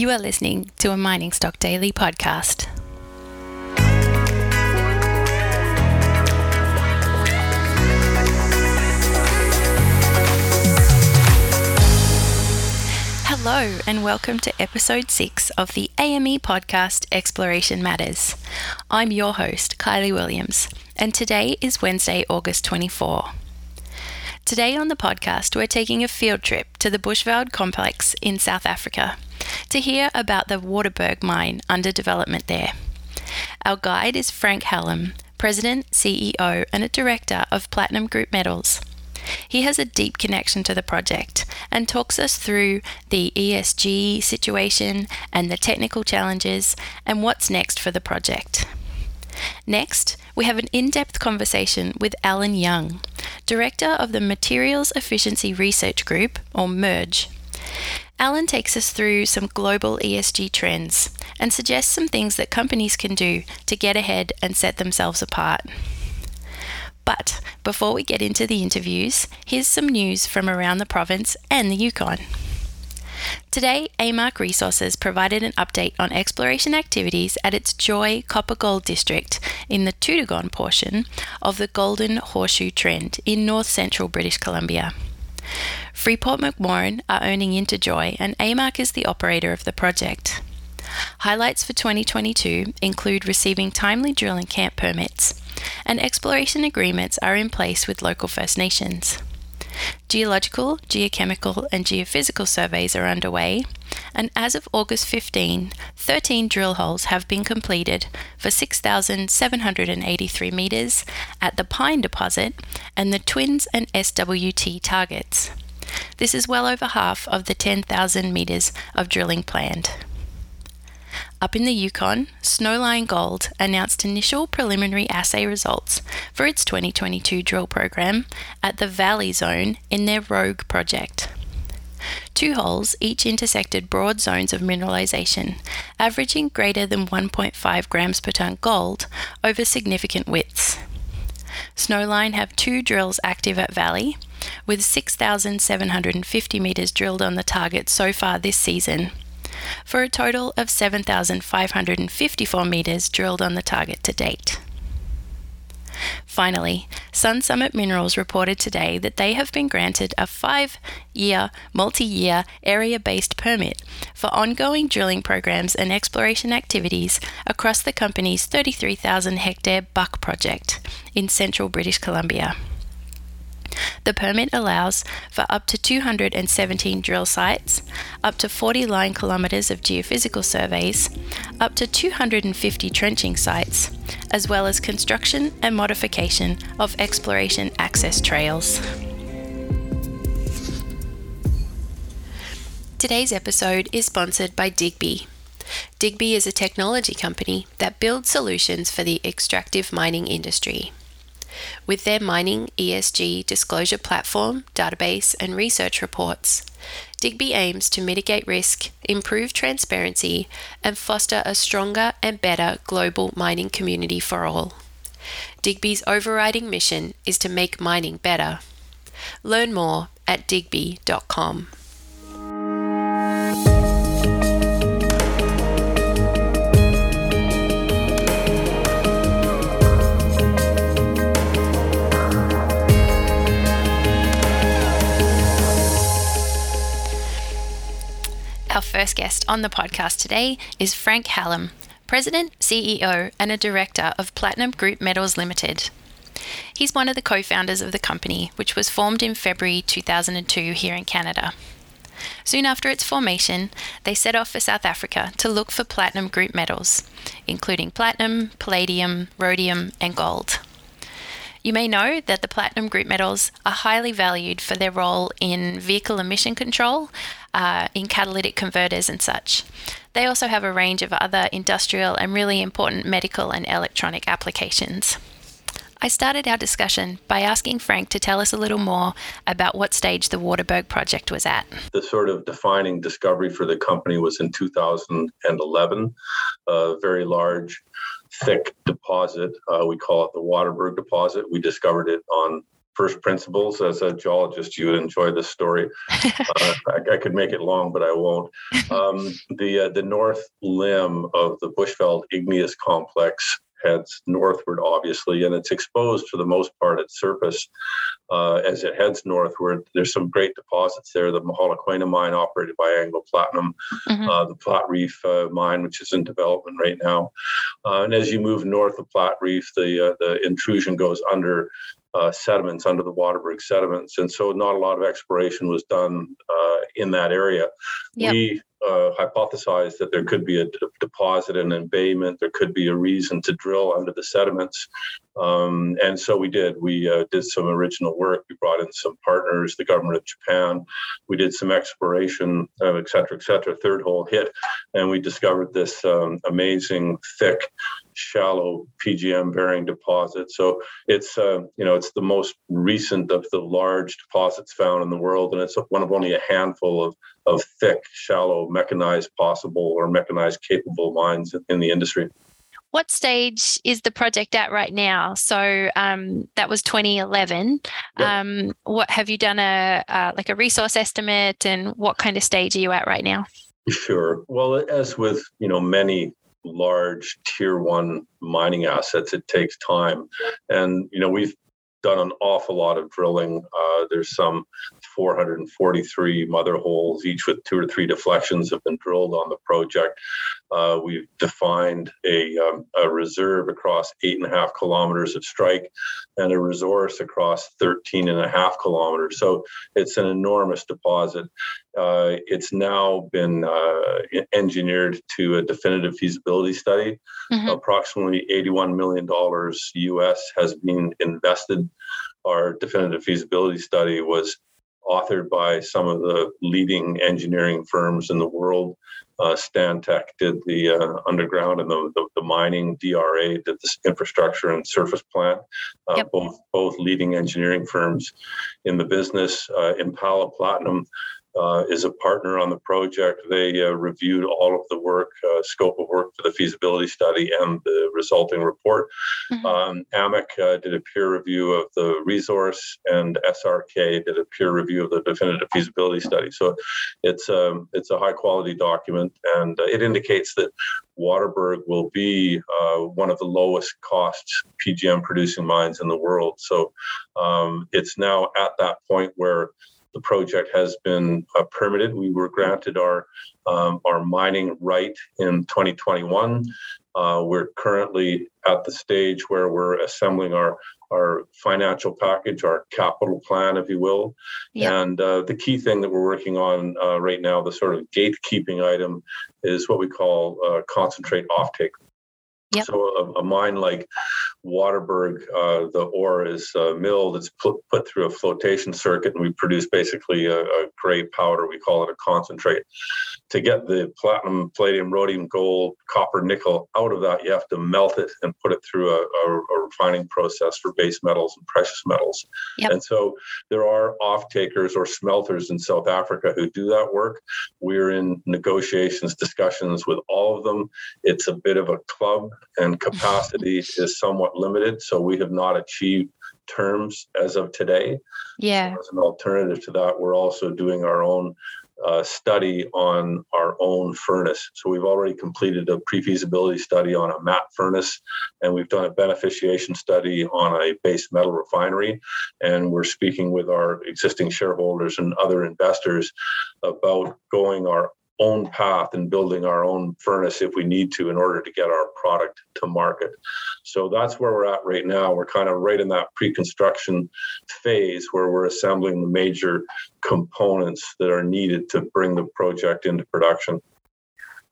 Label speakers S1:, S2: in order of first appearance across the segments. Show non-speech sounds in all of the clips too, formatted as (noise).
S1: You are listening to a Mining Stock Daily podcast. Hello, and welcome to episode 6 of the AME podcast Exploration Matters. I'm your host, Kylie Williams, and today is Wednesday, August 24. Today on the podcast, we're taking a field trip to the Bushveld complex in South Africa to hear about the Waterberg mine under development there. Our guide is Frank Hallam, President, CEO, and a Director of Platinum Group Metals. He has a deep connection to the project and talks us through the ESG situation and the technical challenges and what's next for the project. Next, we have an in depth conversation with Alan Young, Director of the Materials Efficiency Research Group, or MERGE. Alan takes us through some global ESG trends and suggests some things that companies can do to get ahead and set themselves apart. But before we get into the interviews, here's some news from around the province and the Yukon. Today, AMARC Resources provided an update on exploration activities at its Joy Copper Gold District in the Toodoggone portion of the Golden Horseshoe Trend in north central British Columbia. Freeport McMoran are owning into Joy, and AMARC is the operator of the project. Highlights for 2022 include receiving timely drilling camp permits, and exploration agreements are in place with local First Nations. Geological, geochemical, and geophysical surveys are underway, and as of August 15, 13 drill holes have been completed for 6,783 metres at the Pine deposit and the Twins and SWT targets. This is well over half of the 10,000 metres of drilling planned. Up in the Yukon, Snowline Gold announced initial preliminary assay results for its 2022 drill program at the Valley Zone in their Rogue project. Two holes each intersected broad zones of mineralization, averaging greater than 1.5 grams per tonne gold over significant widths. Snowline have two drills active at Valley, with 6,750 metres drilled on the target so far this season for a total of 7,554 metres drilled on the target to date. Finally, Sun Summit Minerals reported today that they have been granted a five year, multi year, area based permit for ongoing drilling programs and exploration activities across the company's 33,000 hectare Buck project in central British Columbia. The permit allows for up to 217 drill sites, up to 40 line kilometres of geophysical surveys, up to 250 trenching sites, as well as construction and modification of exploration access trails. Today's episode is sponsored by Digbee. Digbee is a technology company that builds solutions for the extractive mining industry. With their mining ESG disclosure platform, database, and research reports, Digbee aims to mitigate risk, improve transparency, and foster a stronger and better global mining community for all. Digbee's overriding mission is to make mining better. Learn more at digbee.com. first guest on the podcast today is Frank Hallam, President, CEO, and a Director of Platinum Group Metals Limited. He's one of the co founders of the company, which was formed in February 2002 here in Canada. Soon after its formation, they set off for South Africa to look for platinum group metals, including platinum, palladium, rhodium, and gold. You may know that the platinum group metals are highly valued for their role in vehicle emission control, uh, in catalytic converters, and such. They also have a range of other industrial and really important medical and electronic applications. I started our discussion by asking Frank to tell us a little more about what stage the Waterberg project was at.
S2: The sort of defining discovery for the company was in 2011. A very large thick deposit. Uh, we call it the Waterberg deposit. We discovered it on first principles. As a geologist, you would enjoy this story. (laughs) uh, I, I, could make it long, but I won't. Um, the uh, the north limb of the Bushveld igneous complex heads northward, obviously, and it's exposed for the most part at surface. Uh, as it heads northward, there's some great deposits there. The Mogalakwena mine, operated by Anglo Platinum, mm-hmm. uh, the Platreef uh, mine, which is in development right now. Uh, and as you move north of Platreef, the uh, the intrusion goes under uh, sediments under the Waterberg sediments, and so not a lot of exploration was done uh, in that area. Yep. We uh, hypothesized that there could be a d- deposit and embayment. There could be a reason to drill under the sediments. Um, and so we did. We uh, did some original work. We brought in some partners, the government of Japan. We did some exploration, uh, et cetera, et cetera. Third hole hit, and we discovered this um, amazing, thick, shallow PGM bearing deposit. So it's, uh, you know, it's the most recent of the large deposits found in the world, and it's one of only a handful of of thick, shallow, mechanized possible or mechanized capable mines in the industry.
S1: What stage is the project at right now? So um, that was 2011. Yep. Um, what have you done a uh, like a resource estimate, and what kind of stage are you at right now?
S2: Sure. Well, as with you know many large tier one mining assets, it takes time, and you know we've done an awful lot of drilling. Uh, there's some 443 mother holes, each with two or three deflections, have been drilled on the project. Uh, we've defined a, um, a, reserve across eight and a half kilometers of strike and a resource across 13 and a half kilometers. So it's an enormous deposit. Uh, it's now been uh, engineered to a definitive feasibility study. Mm-hmm. Approximately $81 million US has been invested. Our definitive feasibility study was authored by some of the leading engineering firms in the world. Uh, Stantec did the uh, underground and the, the, the, mining. DRA did the infrastructure and surface plant. Uh, yep. Both both leading engineering firms in the business. Uh, Impala Platinum uh, is a partner on the project. They uh, reviewed all of the work, uh, scope of work for the feasibility study and the resulting report. Mm-hmm. Um, AMEC uh, did a peer review of the resource, and SRK did a peer review of the definitive feasibility study. So it's um, it's a high quality document, and uh, it indicates that Waterberg will be uh, one of the lowest cost PGM producing mines in the world. So um, it's now at that point where the project has been uh, permitted. We were granted our um, our mining right in 2021. Uh, we're currently at the stage where we're assembling our our financial package, our capital plan, if you will. Yep. And uh, the key thing that we're working on uh, right now, the sort of gatekeeping item, is what we call uh, concentrate offtake. Yep. So a, a, mine like Waterberg, uh, the ore is uh, milled. It's put, put through a flotation circuit, and we produce basically a, a gray powder. We call it a concentrate. To get the platinum, palladium, rhodium, gold, copper, nickel out of that, you have to melt it and put it through a, a, a refining process for base metals and precious metals. Yep. And so there are off takers or smelters in South Africa who do that work. We're in negotiations, discussions with all of them. It's a bit of a club and capacity is somewhat limited. So we have not achieved terms as of today.
S1: Yeah.
S2: So as an alternative to that, we're also doing our own uh, study on our own furnace. So we've already completed a pre-feasibility study on a matte furnace, and we've done a beneficiation study on a base metal refinery. And we're speaking with our existing shareholders and other investors about going our own path and building our own furnace if we need to in order to get our product to market. So that's where we're at right now. We're kind of right in that pre construction phase where we're assembling the major components that are needed to bring the project into production.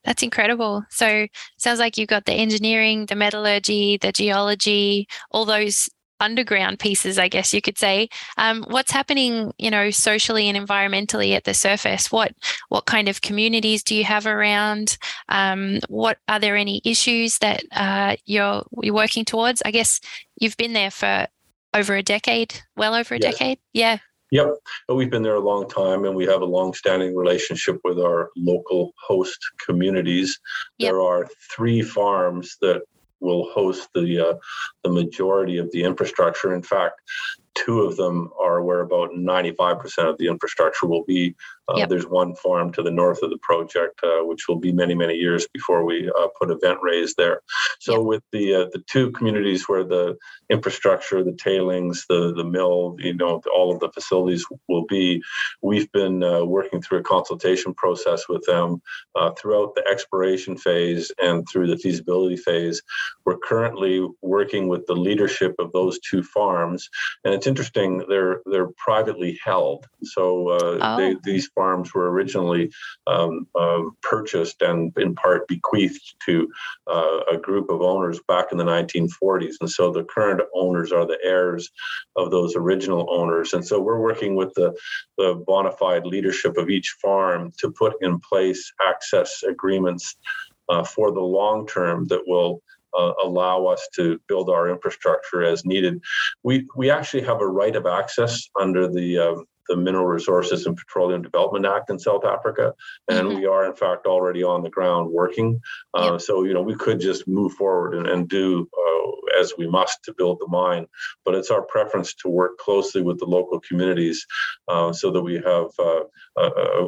S1: That's incredible. So sounds like you've got the engineering, the metallurgy, the geology, all those underground pieces, I guess you could say. Um, what's happening, you know, socially and environmentally at the surface? What what kind of communities do you have around? Um, what are there any issues that uh, you're you're working towards? I guess you've been there for over a decade, well over a yes. decade. Yeah.
S2: Yep. We've been there a long time and we have a long standing relationship with our local host communities. Yep. There are three farms that will host the uh, the majority of the infrastructure. In fact, two of them are where about 95% of the infrastructure will be. Uh, yep. There's one farm to the north of the project, uh, which will be many, many years before we uh, put a vent raise there. So yep. with the uh, the two communities where the infrastructure, the tailings, the the mill, you know, all of the facilities will be, we've been uh, working through a consultation process with them uh, throughout the exploration phase and through the feasibility phase. We're currently working with the leadership of those two farms, and it's interesting. They're they're privately held, so oh. they, these farms were originally um, uh, purchased and in part bequeathed to uh, a group of owners back in the 1940s. And so the current owners are the heirs of those original owners. And so we're working with the, the bona fide leadership of each farm to put in place access agreements uh, for the long term that will uh, allow us to build our infrastructure as needed. We we actually have a right of access under the um, the Mineral Resources and Petroleum Development Act in South Africa, and mm-hmm. we are in fact already on the ground working. Uh, yep. So you know we could just move forward and, and do uh, as we must to build the mine, but it's our preference to work closely with the local communities uh, so that we have uh, a,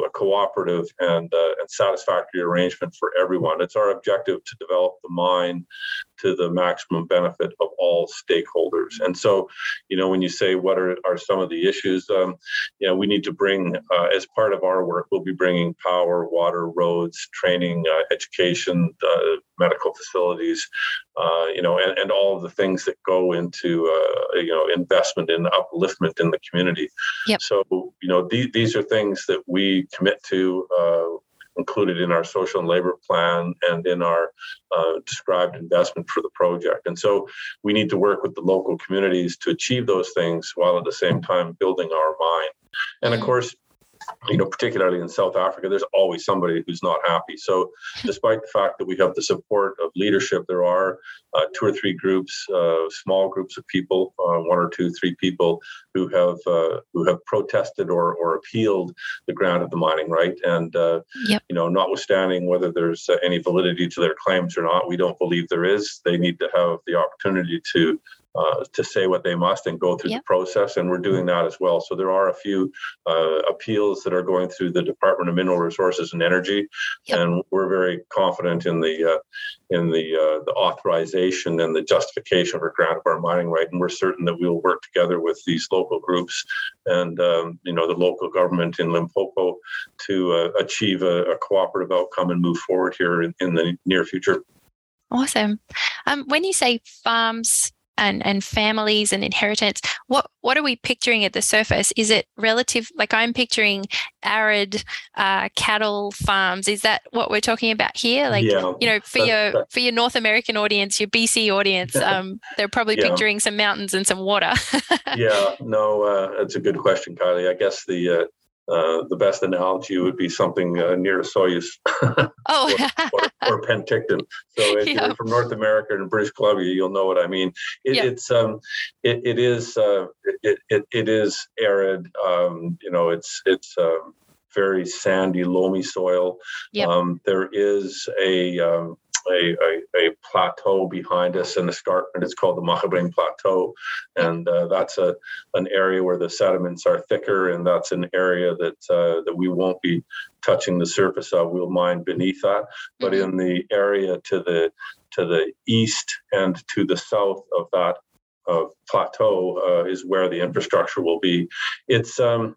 S2: a, cooperative and, uh, and satisfactory arrangement for everyone. It's our objective to develop the mine to the maximum benefit of all stakeholders. And so, you know, when you say what are, are some of the issues, um, you know, we need to bring, uh, as part of our work, we'll be bringing power, water, roads, training, uh, education, uh, medical facilities, uh, you know, and, and all of the things that go into, uh, you know, investment in upliftment in the community.
S1: Yep.
S2: So, you know, these, these are things that we commit to uh, included in our social and labor plan and in our uh, described investment for the project. And so we need to work with the local communities to achieve those things while at the same time building our mine. And of mm. course, you know, particularly in South Africa, there's always somebody who's not happy. So, despite the fact that we have the support of leadership, there are uh, two or three groups, uh, small groups of people, uh, one or two, three people who have uh, who have protested or or appealed the grant of the mining right. And uh, yep. you know, notwithstanding whether there's uh, any validity to their claims or not, we don't believe there is. They need to have the opportunity to uh, to say what they must and go through yep. the process, and we're doing that as well. So there are a few uh, appeals that are going through the Department of Mineral Resources and Energy, yep. and we're very confident in the uh, in the uh, the authorization and the justification for grant of our mining right, and we're certain that we'll work together with these local groups and um, you know the local government in Limpopo to uh, achieve a, a, cooperative outcome and move forward here in, in the near future.
S1: Awesome. Um, when you say farms and, and families and inheritance, what, what are we picturing at the surface? Is it relative? Like I'm picturing arid uh, cattle farms. Is that what we're talking about here? Like, yeah, you know, for your for your North American audience, your BC audience, (laughs) um, they're probably yeah. picturing some mountains and some water. (laughs)
S2: yeah, no, uh, that's a good question, Kylie. I guess the uh, uh, the best analogy would be something uh, near Osoyoos (laughs)
S1: oh.
S2: or, or, or, Penticton. So (laughs) if yeah. you're from North America and British Columbia, you'll know what I mean. It, yeah. It's um, it, it is uh, it, it, it is arid. Um, you know, it's it's um, very sandy, loamy soil. Yep. Um, there is a um, a, a, a, plateau behind us, an escarpment. It's called the Magibeng Plateau, and uh, that's a an area where the sediments are thicker, and that's an area that uh, that we won't be touching the surface of. We'll mine beneath that, but mm-hmm. in the area to the to the east and to the south of that uh, plateau uh, is where the infrastructure will be. It's um,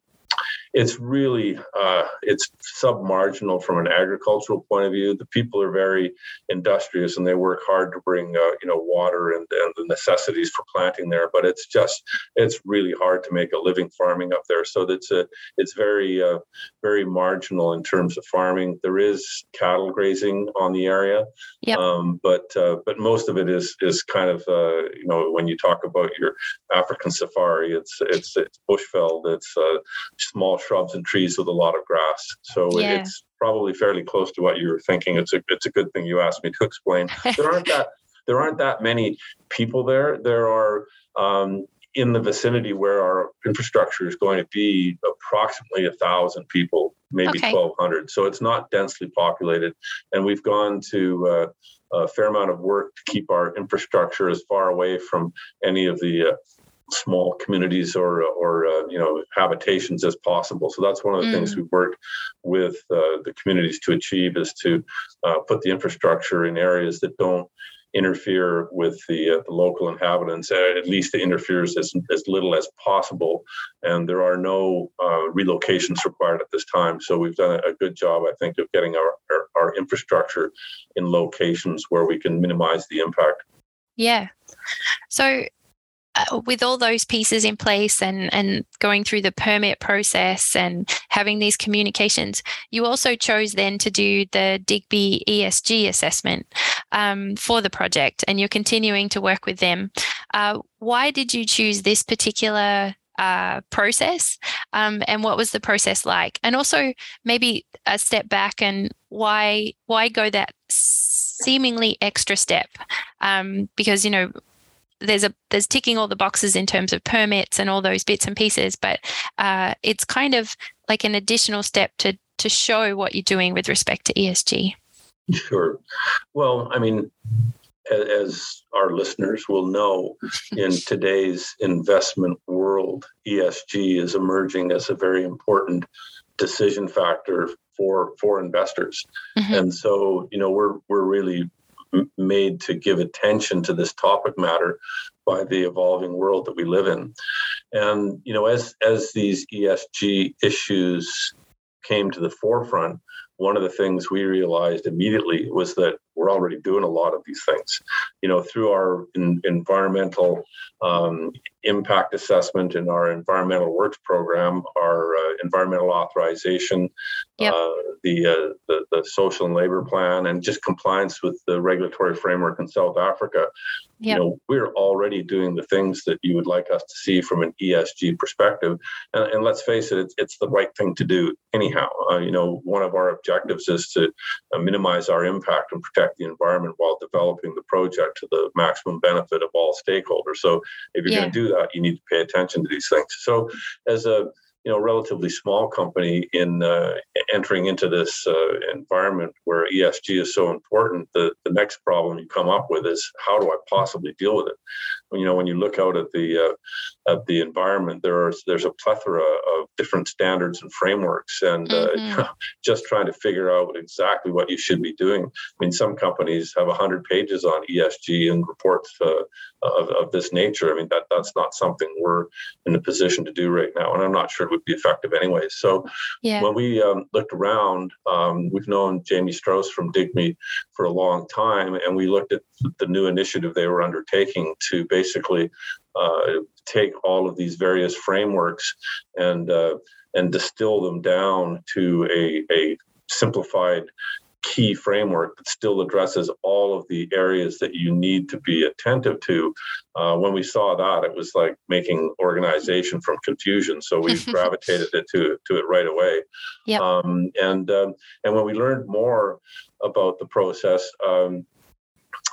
S2: it's really uh, it's submarginal from an agricultural point of view. The people are very industrious and they work hard to bring uh, you know water and, and the necessities for planting there. But it's just it's really hard to make a living farming up there. So that's a it's very uh, very marginal in terms of farming. There is cattle grazing on the area,
S1: yep. Um,
S2: but uh, but most of it is is kind of uh, you know when you talk about your African safari, it's it's it's bushveld, it's uh, small shrubs and trees with a lot of grass. So yeah. it's probably fairly close to what you were thinking. It's a it's a good thing you asked me to (laughs) explain. There aren't that there aren't that many people there. There are um, in the vicinity where our infrastructure is going to be approximately a thousand people, maybe okay. 1,200. So it's not densely populated. And we've gone to uh, a fair amount of work to keep our infrastructure as far away from any of the uh, small communities or or uh, you know habitations as possible. So that's one of the mm. things we work with uh, the communities to achieve is to uh, put the infrastructure in areas that don't interfere with the, uh, the local inhabitants. Uh, at least it interferes as, as little as possible. And there are no uh, relocations required at this time. So we've done a, a good job, I think, of getting our, our, our infrastructure in locations where we can minimize the impact.
S1: Yeah. So uh, with all those pieces in place and and going through the permit process and having these communications, you also chose then to do the Digbee ESG assessment um, for the project, and you're continuing to work with them. Uh, why did you choose this particular uh, process? Um, and what was the process like? And also maybe a step back and why why go that seemingly extra step? Um, because you know there's a there's ticking all the boxes in terms of permits and all those bits and pieces, but uh, it's kind of like an additional step to to show what you're doing with respect to ESG.
S2: Sure. Well, I mean, as our listeners will know, in (laughs) today's investment world, ESG is emerging as a very important decision factor for for investors. Mm-hmm. And so, you know, we're we're really made to give attention to this topic matter by the evolving world that we live in. And you know, as as these ESG issues came to the forefront, one of the things we realized immediately was that we're already doing a lot of these things. You know, through our in, environmental um, impact assessment in our environmental works program, our uh, environmental authorization, yep. uh, the, uh, the the social and labor plan, and just compliance with the regulatory framework in South Africa. Yep. You know, we're already doing the things that you would like us to see from an ESG perspective. And, and let's face it, it's, it's, the right thing to do anyhow. Uh, you know, one of our objectives is to uh, minimize our impact and protect the environment while developing the project to the maximum benefit of all stakeholders. So if you're yeah. going to do that, you need to pay attention to these things. So as a you know relatively small company in uh, entering into this uh, environment where ESG is so important, the the next problem you come up with is how do I possibly deal with it? When you know when you look out at the uh, at the environment, there's there's a plethora of different standards and frameworks, and uh, mm-hmm. (laughs) just trying to figure out exactly what you should be doing. I mean, some companies have hundred pages on ESG and reports uh, of, of this nature. I mean, that that's not something we're in a position to do right now, and I'm not sure it would be effective anyway. So yeah. when we um, looked around, um, we've known Jamie Strauss from Digbee for a long time, and we looked at the new initiative they were undertaking to basically uh, take all of these various frameworks and uh, and distill them down to a, a simplified key framework that still addresses all of the areas that you need to be attentive to. Uh, when we saw that, it was like making organization from confusion. So we (laughs) gravitated it to to it right away. Yep. Um, and um, and when we learned more about the process. Um,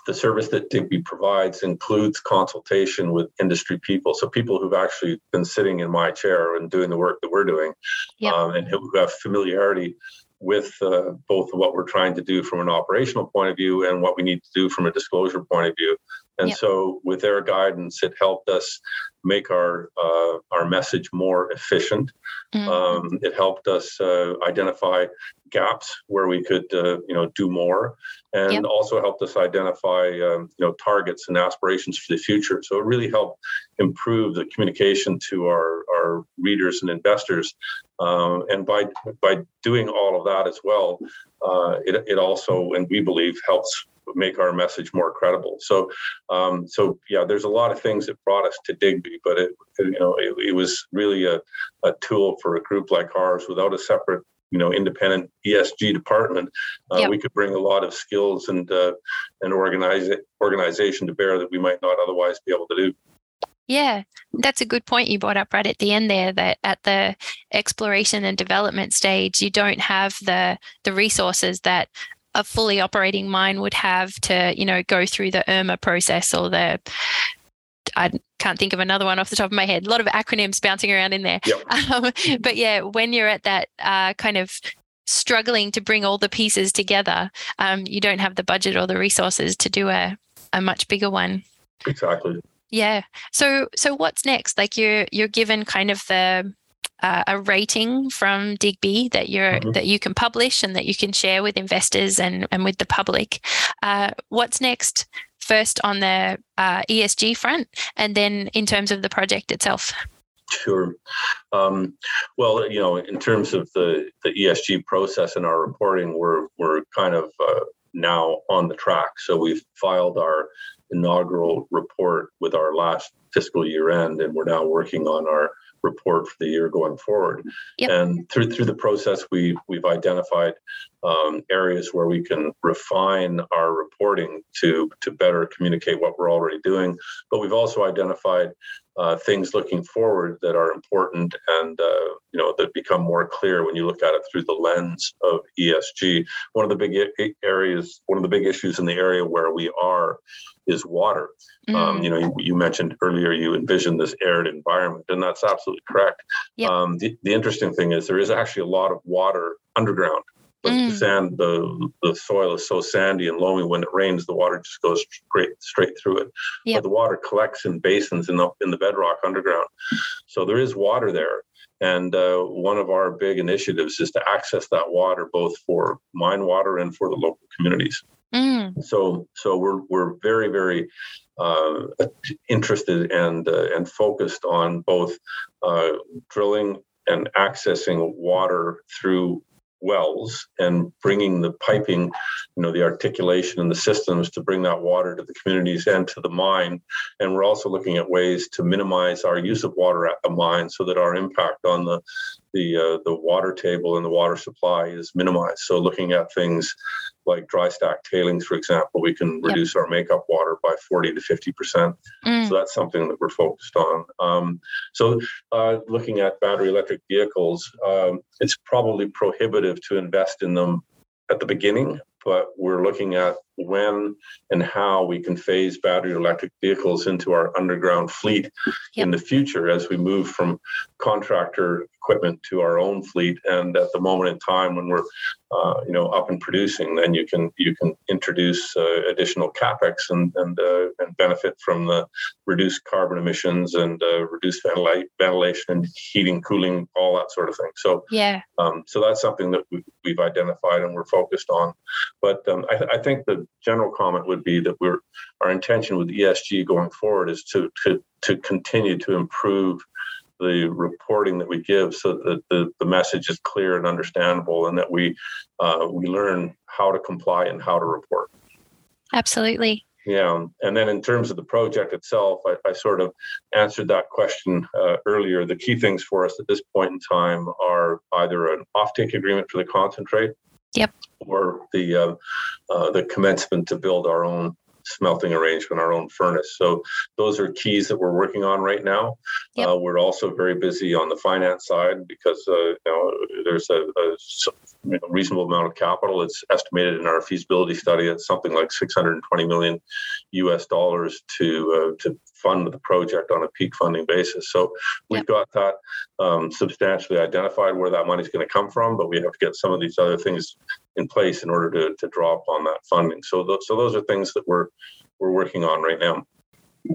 S2: the service that Digbee provides includes consultation with industry people. So people who've actually been sitting in my chair and doing the work that we're doing, yep. um, and who have familiarity with uh, both what we're trying to do from an operational point of view and what we need to do from a disclosure point of view. And yep. so, with their guidance, it helped us make our uh, our message more efficient. Mm-hmm. Um, it helped us uh, identify gaps where we could, uh, you know, do more, and yep. also helped us identify, um, you know, targets and aspirations for the future. So it really helped improve the communication to our our readers and investors. Um, and by by doing all of that as well, uh, it it also, and we believe, helps make our message more credible. So, um, so yeah, there's a lot of things that brought us to Digbee, but it, you know, it, it was really a, a tool for a group like ours without a separate you know independent ESG department, uh, yep. we could bring a lot of skills and uh, and organize organization to bear that we might not otherwise be able to do.
S1: Yeah, that's a good point you brought up right at the end there that at the exploration and development stage you don't have the the resources that a fully operating mine would have to, you know, go through the IRMA process or the I can't think of another one off the top of my head. A lot of acronyms bouncing around in there. Yep. (laughs) Um, but yeah, when you're at that uh, kind of struggling to bring all the pieces together, um, you don't have the budget or the resources to do a, a much bigger one.
S2: Exactly.
S1: Yeah. So so what's next? Like you're you're given kind of the uh, a rating from Digbee that you're mm-hmm. that you can publish and that you can share with investors and and with the public. Uh, what's next? First on the uh, ESG front, and then in terms of the project itself.
S2: Sure. Um, well, you know, in terms of the, the ESG process and our reporting, we're we're kind of uh, now on the track. So we've filed our inaugural report with our last fiscal year end, and we're now working on our report for the year going forward. Yep. And through through the process, we we've identified um, areas where we can refine our reporting to to better communicate what we're already doing. But we've also identified uh, things looking forward that are important and uh, you know that become more clear when you look at it through the lens of ESG. One of the big areas, one of the big issues in the area where we are is water. Um, mm. Um, you know, you, you, mentioned earlier you envision this arid environment, and that's absolutely correct. Yep. Um, the, the interesting thing is there is actually a lot of water underground but mm. the sand the the soil is so sandy and loamy when it rains the water just goes straight straight through it yep. but the water collects in basins in the in the bedrock underground so there is water there and uh, one of our big initiatives is to access that water both for mine water and for the local communities mm. so so we're we're very very uh, interested and uh, and focused on both uh, drilling and accessing water through wells and bringing the piping, you know, the articulation and the systems to bring that water to the communities and to the mine. And we're also looking at ways to minimize our use of water at the mine so that our impact on the the uh, the water table and the water supply is minimized. So looking at things like dry stack tailings, for example, we can reduce yep. our makeup water by 40 to 50 percent. Mm. So that's something that we're focused on. Um, so uh, looking at battery electric vehicles, um, it's probably prohibitive to invest in them at the beginning, but we're looking at when and how we can phase battery electric vehicles into our underground fleet yep. in the future as we move from contractor equipment to our own fleet. And at the moment in time when we're, uh, you know, up and producing, then you can you can introduce uh, additional capex and and uh, and benefit from the reduced carbon emissions and uh, reduced ventilation, and heating, cooling, all that sort of thing. So
S1: yeah,
S2: um, so that's something that we, have identified and we're focused on. But um, I, I think the general comment would be that we're our intention with ESG going forward is to to to continue to improve the reporting that we give so that the, the message is clear and understandable and that we uh, we learn how to comply and how to report.
S1: Absolutely.
S2: Yeah and then in terms of the project itself i, I sort of answered that question uh, earlier. The key things for us at this point in time are either an offtake agreement for the concentrate
S1: Yep.
S2: Or the uh, uh, the commencement to build our own smelting arrangement, our own furnace. So those are keys that we're working on right now. Yep. Uh, we're also very busy on the finance side because uh, you know there's a, a reasonable amount of capital. It's estimated in our feasibility study at something like 620 million U.S. dollars to uh, to fund the project on a peak funding basis. So we've yep. got that um, substantially identified where that money is going to come from, but we have to get some of these other things in place in order to, to draw upon that funding. So, th- so those are things that we're we're working on right now.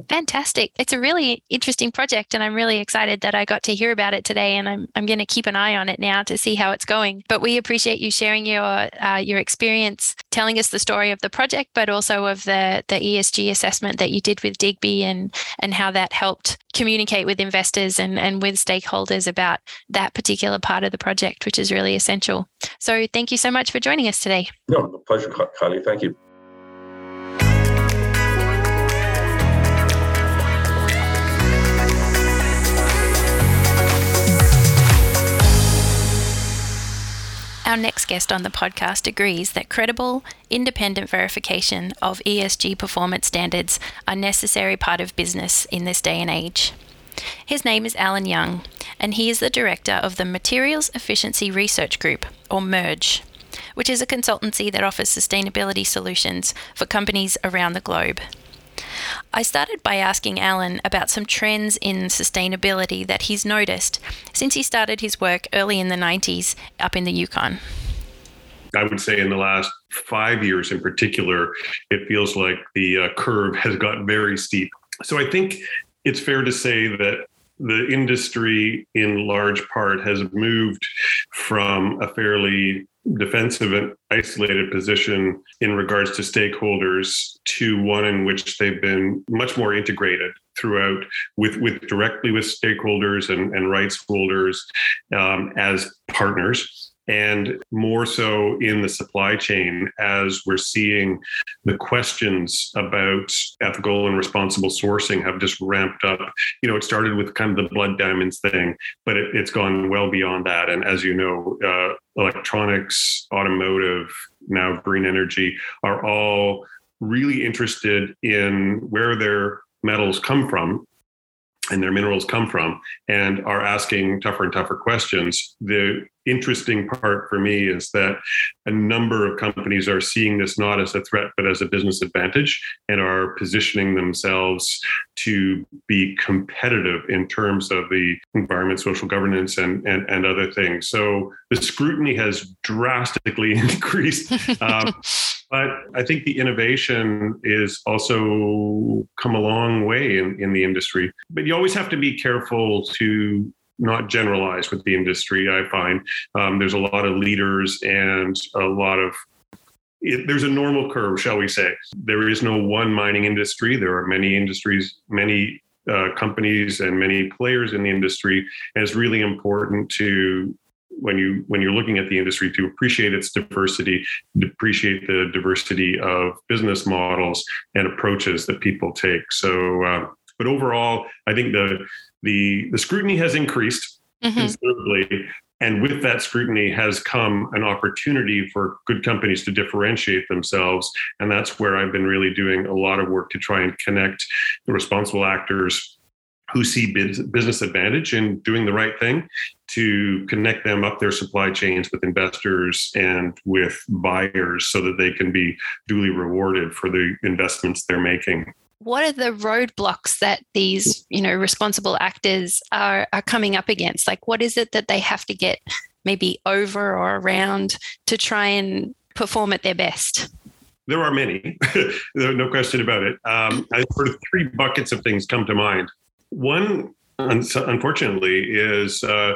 S1: Fantastic. It's a really interesting project, and I'm really excited that I got to hear about it today. And I'm, I'm going to keep an eye on it now to see how it's going. But we appreciate you sharing your uh, your experience, telling us the story of the project, but also of the, the ESG assessment that you did with Digbee and, and how that helped communicate with investors and, and with stakeholders about that particular part of the project, which is really essential. So thank you so much for joining us today.
S2: No, pleasure, Kylie. Thank you.
S1: Our next guest on the podcast agrees that credible, independent verification of ESG performance standards are necessary part of business in this day and age. His name is Alan Young, and he is the director of the Materials Efficiency Research Group, or MERGE, which is a consultancy that offers sustainability solutions for companies around the globe. I started by asking Alan about some trends in sustainability that he's noticed since he started his work early in the 90s up in the Yukon.
S3: I would say in the last five years in particular, it feels like the uh, curve has gotten very steep. so I think it's fair to say that the industry in large part has moved from a fairly defensive and isolated position in regards to stakeholders to one in which they've been much more integrated throughout with with directly with stakeholders and, and rights holders um, as partners and more so in the supply chain as we're seeing the questions about ethical and responsible sourcing have just ramped up. You know, it started with kind of the blood diamonds thing, but it, has gone well beyond that. And as you know, uh, electronics, automotive, now green energy are all really interested in where their metals come from and their minerals come from and are asking tougher and tougher questions. The interesting part for me is that a number of companies are seeing this not as a threat, but as a business advantage and are positioning themselves to be competitive in terms of the environment, social governance, and, and, and other things. So the scrutiny has drastically (laughs) increased. Um, (laughs) but I think the innovation is also come a long way in, in the industry. But you always have to be careful to not generalize with the industry. I find um, there's a lot of leaders and a lot of it, there's a normal curve, shall we say? There is no one mining industry. There are many industries, many uh, companies, and many players in the industry, and it's really important to when you when you're looking at the industry to appreciate its diversity, to appreciate the diversity of business models and approaches that people take. So, uh, but overall, I think the the the scrutiny has increased mm-hmm. considerably, and with that scrutiny has come an opportunity for good companies to differentiate themselves, and that's where I've been really doing a lot of work to try and connect the responsible actors who see business advantage in doing the right thing to connect them up their supply chains with investors and with buyers so that they can be duly rewarded for the investments they're making.
S1: What are the roadblocks that these you know responsible actors are, are coming up against? Like what is it that they have to get maybe over or around to try and perform at their best?
S3: There are many. (laughs) No question about it. Um, I, sort of three buckets of things come to mind one, unfortunately, is uh,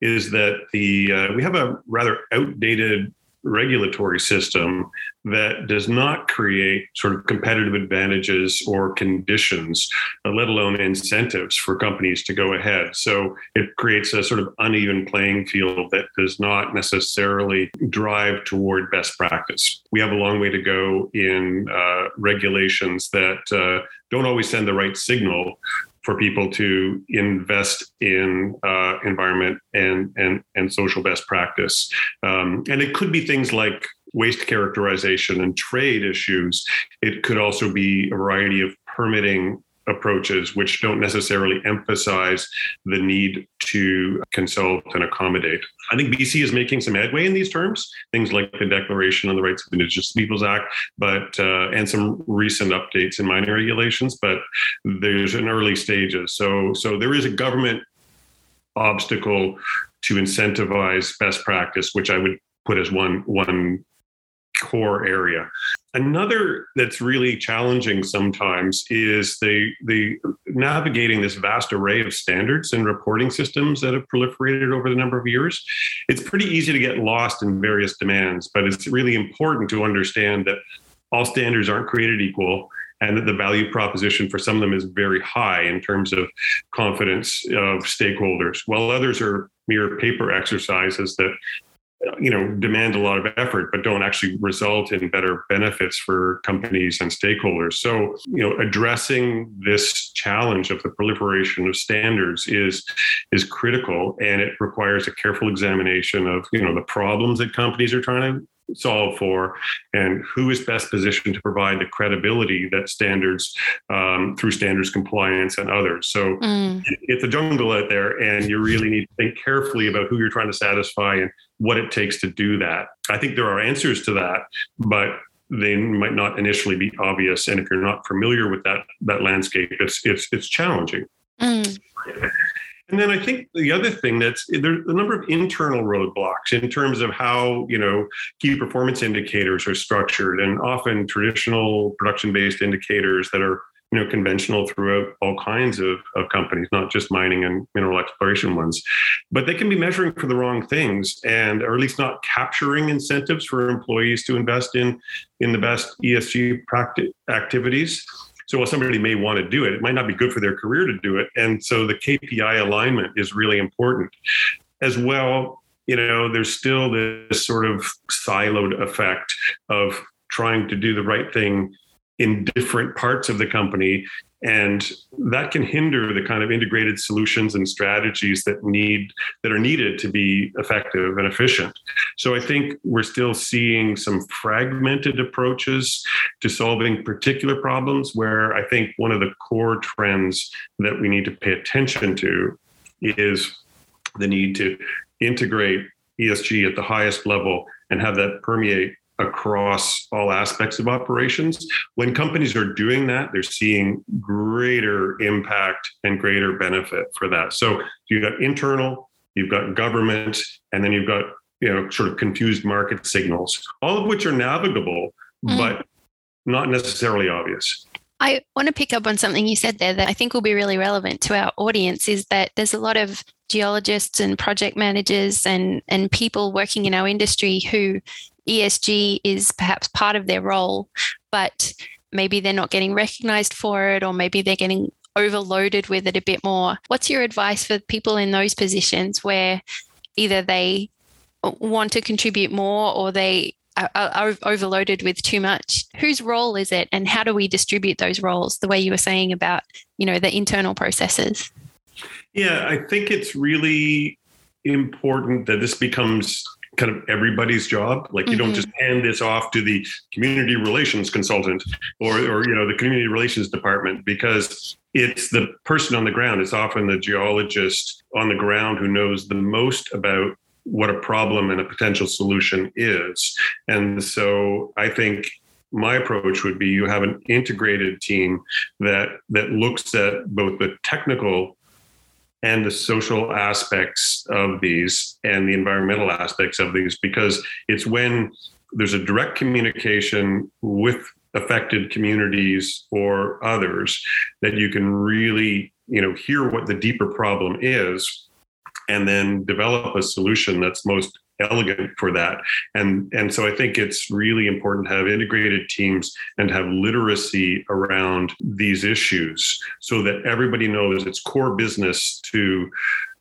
S3: is that the uh, we have a rather outdated regulatory system that does not create sort of competitive advantages or conditions, uh, let alone incentives for companies to go ahead. So it creates a sort of uneven playing field that does not necessarily drive toward best practice. We have a long way to go in uh, regulations that uh, don't always send the right signal for people to invest in uh, environment and, and, and social best practice. Um, and it could be things like waste characterization and trade issues. It could also be a variety of permitting approaches which don't necessarily emphasize the need to consult and accommodate. I think BC is making some headway in these terms, things like the Declaration on the Rights of Indigenous Peoples Act, but uh, and some recent updates in mining regulations. But there's an early stages, so so there is a government obstacle to incentivize best practice, which I would put as one one core area. Another that's really challenging sometimes is the the navigating this vast array of standards and reporting systems that have proliferated over the number of years. It's pretty easy to get lost in various demands, but it's really important to understand that all standards aren't created equal and that the value proposition for some of them is very high in terms of confidence of stakeholders, while others are mere paper exercises that you know demand a lot of effort but don't actually result in better benefits for companies and stakeholders. So you know addressing this challenge of the proliferation of standards is is critical and it requires a careful examination of you know the problems that companies are trying to solve for and who is best positioned to provide the credibility that standards um, through standards compliance and others so mm. it's a jungle out there and you really need to think carefully about who you're trying to satisfy and what it takes to do that. I think there are answers to that, but they might not initially be obvious. And if you're not familiar with that that landscape, it's it's it's challenging. Mm. And then I think the other thing that's there's a number of internal roadblocks in terms of how you know key performance indicators are structured, and often traditional production-based indicators that are you know conventional throughout all kinds of, of companies not just mining and mineral exploration ones. But they can be measuring for the wrong things and or at least not capturing incentives for employees to invest in in the best esg practice activities so while somebody may want to do it it might not be good for their career to do it. And so the kpi alignment is really important. As well you know there's still this sort of siloed effect of trying to do the right thing in different parts of the company and that can hinder the kind of integrated solutions and strategies that need that are needed to be effective and efficient. So i think we're still seeing some fragmented approaches to solving particular problems where i think one of the core trends that we need to pay attention to is the need to integrate esg at the highest level and have that permeate across all aspects of operations. When companies are doing that, they're seeing greater impact and greater benefit for that. So you've got internal, you've got government, and then you've got you know sort of confused market signals, all of which are navigable, mm. but not necessarily obvious.
S1: I want to pick up on something you said there that I think will be really relevant to our audience is that there's a lot of geologists and project managers and and people working in our industry who ESG is perhaps part of their role, but maybe they're not getting recognized for it, or maybe they're getting overloaded with it a bit more. What's your advice for people in those positions where either they want to contribute more or they are, overloaded with too much? Whose role is it, and how do we distribute those roles? The way you were saying about, you know, the internal processes.
S3: Yeah, I think it's really important that this becomes kind of everybody's job. Like you mm-hmm. don't just hand this off to the community relations consultant or, or you know the community relations department because it's the person on the ground. It's often the geologist on the ground who knows the most about what a problem and a potential solution is. And so I think my approach would be you have an integrated team that that looks at both the technical and the social aspects of these and the environmental aspects of these because it's when there's a direct communication with affected communities or others that you can really you know hear what the deeper problem is and then develop a solution that's most elegant for that. And, and so I think it's really important to have integrated teams and have literacy around these issues so that everybody knows it's core business to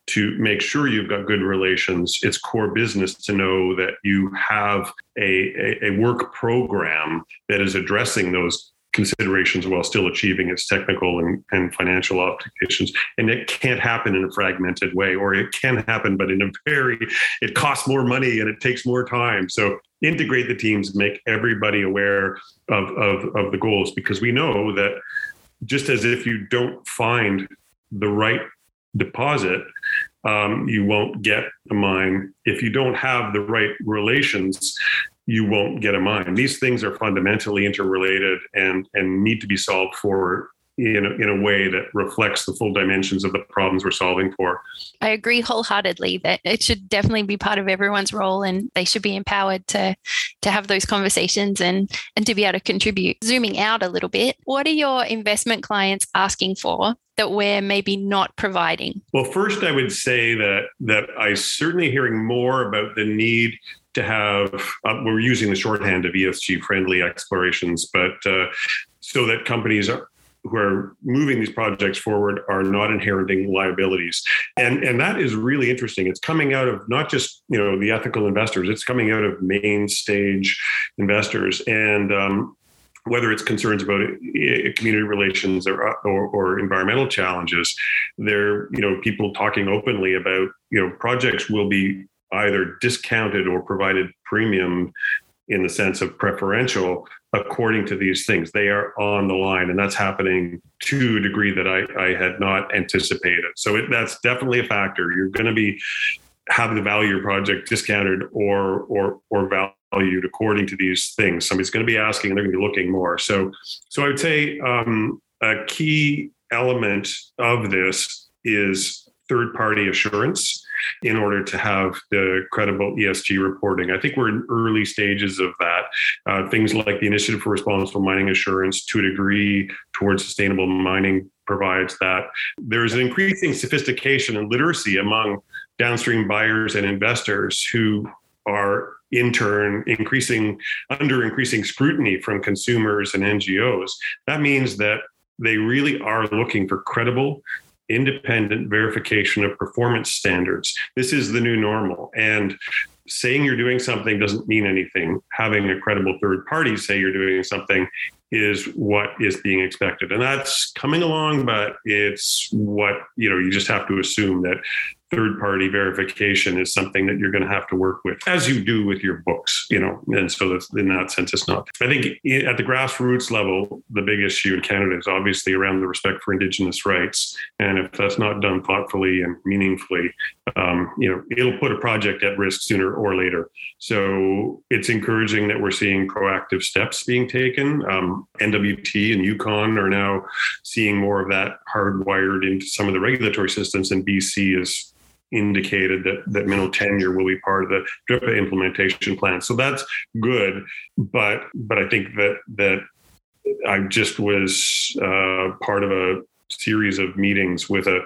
S3: to make sure you've got good relations. It's core business to know that you have a, a, a work program that is addressing those considerations while still achieving its technical and, and financial obligations. And it can't happen in a fragmented way, or it can happen, but in a very, it costs more money and it takes more time. So integrate the teams, make everybody aware of, of, of the goals, because we know that just as if you don't find the right deposit, um, you won't get a mine. If you don't have the right relations, you won't get a mine. These things are fundamentally interrelated and and need to be solved for in a, in a way that reflects the full dimensions of the problems we're solving for.
S1: I agree wholeheartedly that it should definitely be part of everyone's role and they should be empowered to to have those conversations and and to be able to contribute. Zooming out a little bit, what are your investment clients asking for that we're maybe not providing?
S3: Well, first I would say that that I certainly hearing more about the need to have uh, we're using the shorthand of ESG friendly explorations, but uh, so that companies are, who are moving these projects forward are not inheriting liabilities. And and that is really interesting. It's coming out of not just you know the ethical investors it's coming out of main stage investors. And um, whether it's concerns about uh, community relations or, or, or environmental challenges, there you know people talking openly about you know projects will be either discounted or provided premium in the sense of preferential according to these things. They are on the line, and that's happening to a degree that I, I had not anticipated. So it, that's definitely a factor. You're going to be having the value of your project discounted or or or valued according to these things. Somebody's going to be asking, and they're going to be looking more. So so I would say um, a key element of this is third party assurance in order to have the credible ESG reporting. I think we're in early stages of that. Uh, things like the Initiative for Responsible Mining Assurance, to a degree, towards sustainable mining provides that. There's an increasing sophistication and literacy among downstream buyers and investors who are in turn increasing under increasing scrutiny from consumers and NGOs. That means that they really are looking for credible independent verification of performance standards. This is the new normal. And saying you're doing something doesn't mean anything. Having a credible third party say you're doing something is what is being expected. And that's coming along, but it's what, you know, you just have to assume that third party verification is something that you're going to have to work with as you do with your books you know and so that's in that sense it's not. I think at the grassroots level the big issue in canada is obviously around the respect for indigenous rights and if that's not done thoughtfully and meaningfully um, you know it'll put a project at risk sooner or later. So it's encouraging that we're seeing proactive steps being taken. Um, nwt and yukon are now seeing more of that hardwired into some of the regulatory systems and bc is indicated that that mineral tenure will be part of the DRIPA implementation plan. So that's good, but but I think that that I just was uh, part of a series of meetings with a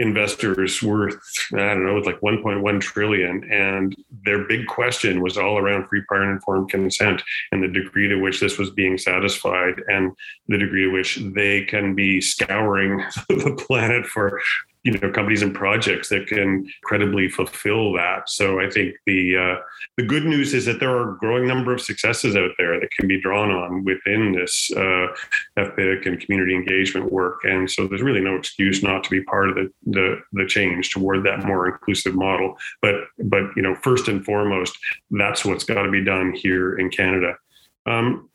S3: investors worth i don't know it's like 1.1 trillion and their big question was all around free prior and informed consent and the degree to which this was being satisfied and the degree to which they can be scouring (laughs) the planet for you know companies and projects that can credibly fulfill that. So I think the uh, the good news is that there are a growing number of successes out there that can be drawn on within this uh, FPIC and community engagement work, and so there's really no excuse not to be part of the, the the change toward that more inclusive model. But but you know first and foremost, that's what's got to be done here in Canada. Um,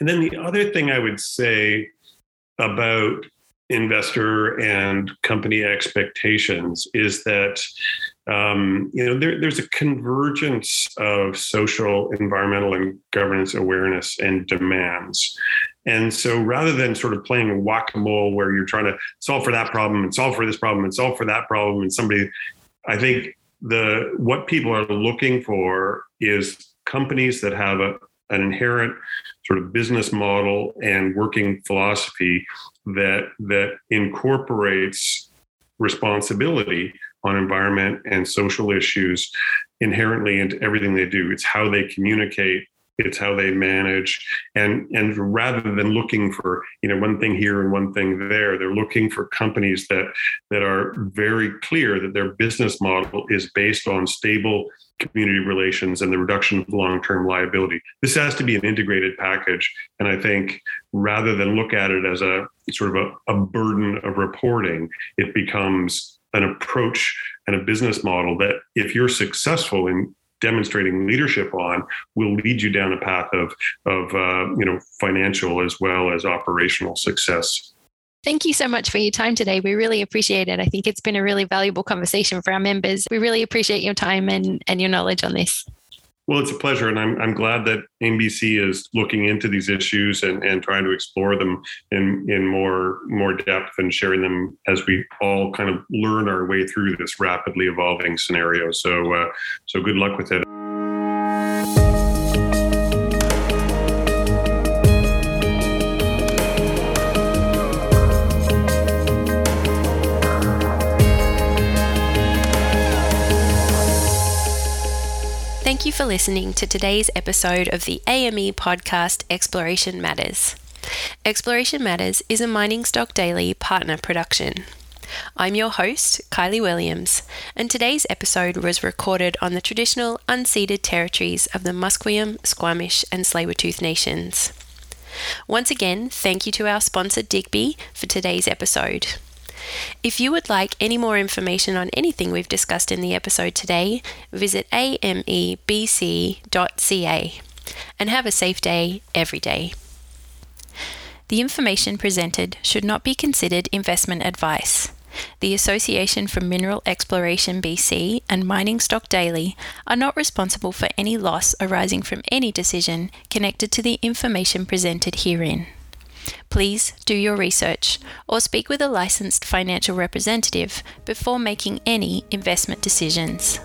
S3: and then the other thing I would say about investor and company expectations is that um, you know there, there's a convergence of social environmental and governance awareness and demands. And so rather than sort of playing whack-a-mole where you're trying to solve for that problem and solve for this problem and solve for that problem and somebody i think the what people are looking for is companies that have a, an inherent sort of business model and working philosophy that that incorporates responsibility on environment and social issues inherently into everything they do. It's how they communicate, it's how they manage, and and rather than looking for you know one thing here and one thing there, they're looking for companies that that are very clear that their business model is based on stable community relations and the reduction of long-term liability. This has to be an integrated package, and I think rather than look at it as a sort of a, a burden of reporting, it becomes an approach and a business model that, if you're successful in demonstrating leadership on, will lead you down a path of of uh, you know financial as well as operational success.
S1: Thank you so much for your time today. We really appreciate it. I think it's been a really valuable conversation for our members. We really appreciate your time and, and your knowledge on this.
S3: Well, it's a pleasure, and I'm I'm glad that NBC is looking into these issues and, and trying to explore them in in more more depth and sharing them as we all kind of learn our way through this rapidly evolving scenario. So uh, so good luck with it.
S1: Thank you for listening to today's episode of the AME podcast Exploration Matters. Exploration Matters is a Mining Stock Daily partner production. I'm your host, Kylie Williams, and today's episode was recorded on the traditional unceded territories of the Musqueam, Squamish, and Tsleil-Waututh nations. Once again, thank you to our sponsor Digbee for today's episode. If you would like any more information on anything we've discussed in the episode today, visit amebc.ca and have a safe day every day. The information presented should not be considered investment advice. The Association for Mineral Exploration BC and Mining Stock Daily are not responsible for any loss arising from any decision connected to the information presented herein. Please do your research or speak with a licensed financial representative before making any investment decisions.